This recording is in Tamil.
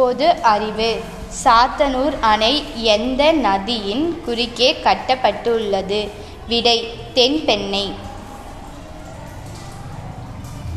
பொது அறிவு. சாத்தனூர் அணை எந்த நதியின் குறுக்கே கட்டப்பட்டுள்ளது? விடை தென்பெண்ணை.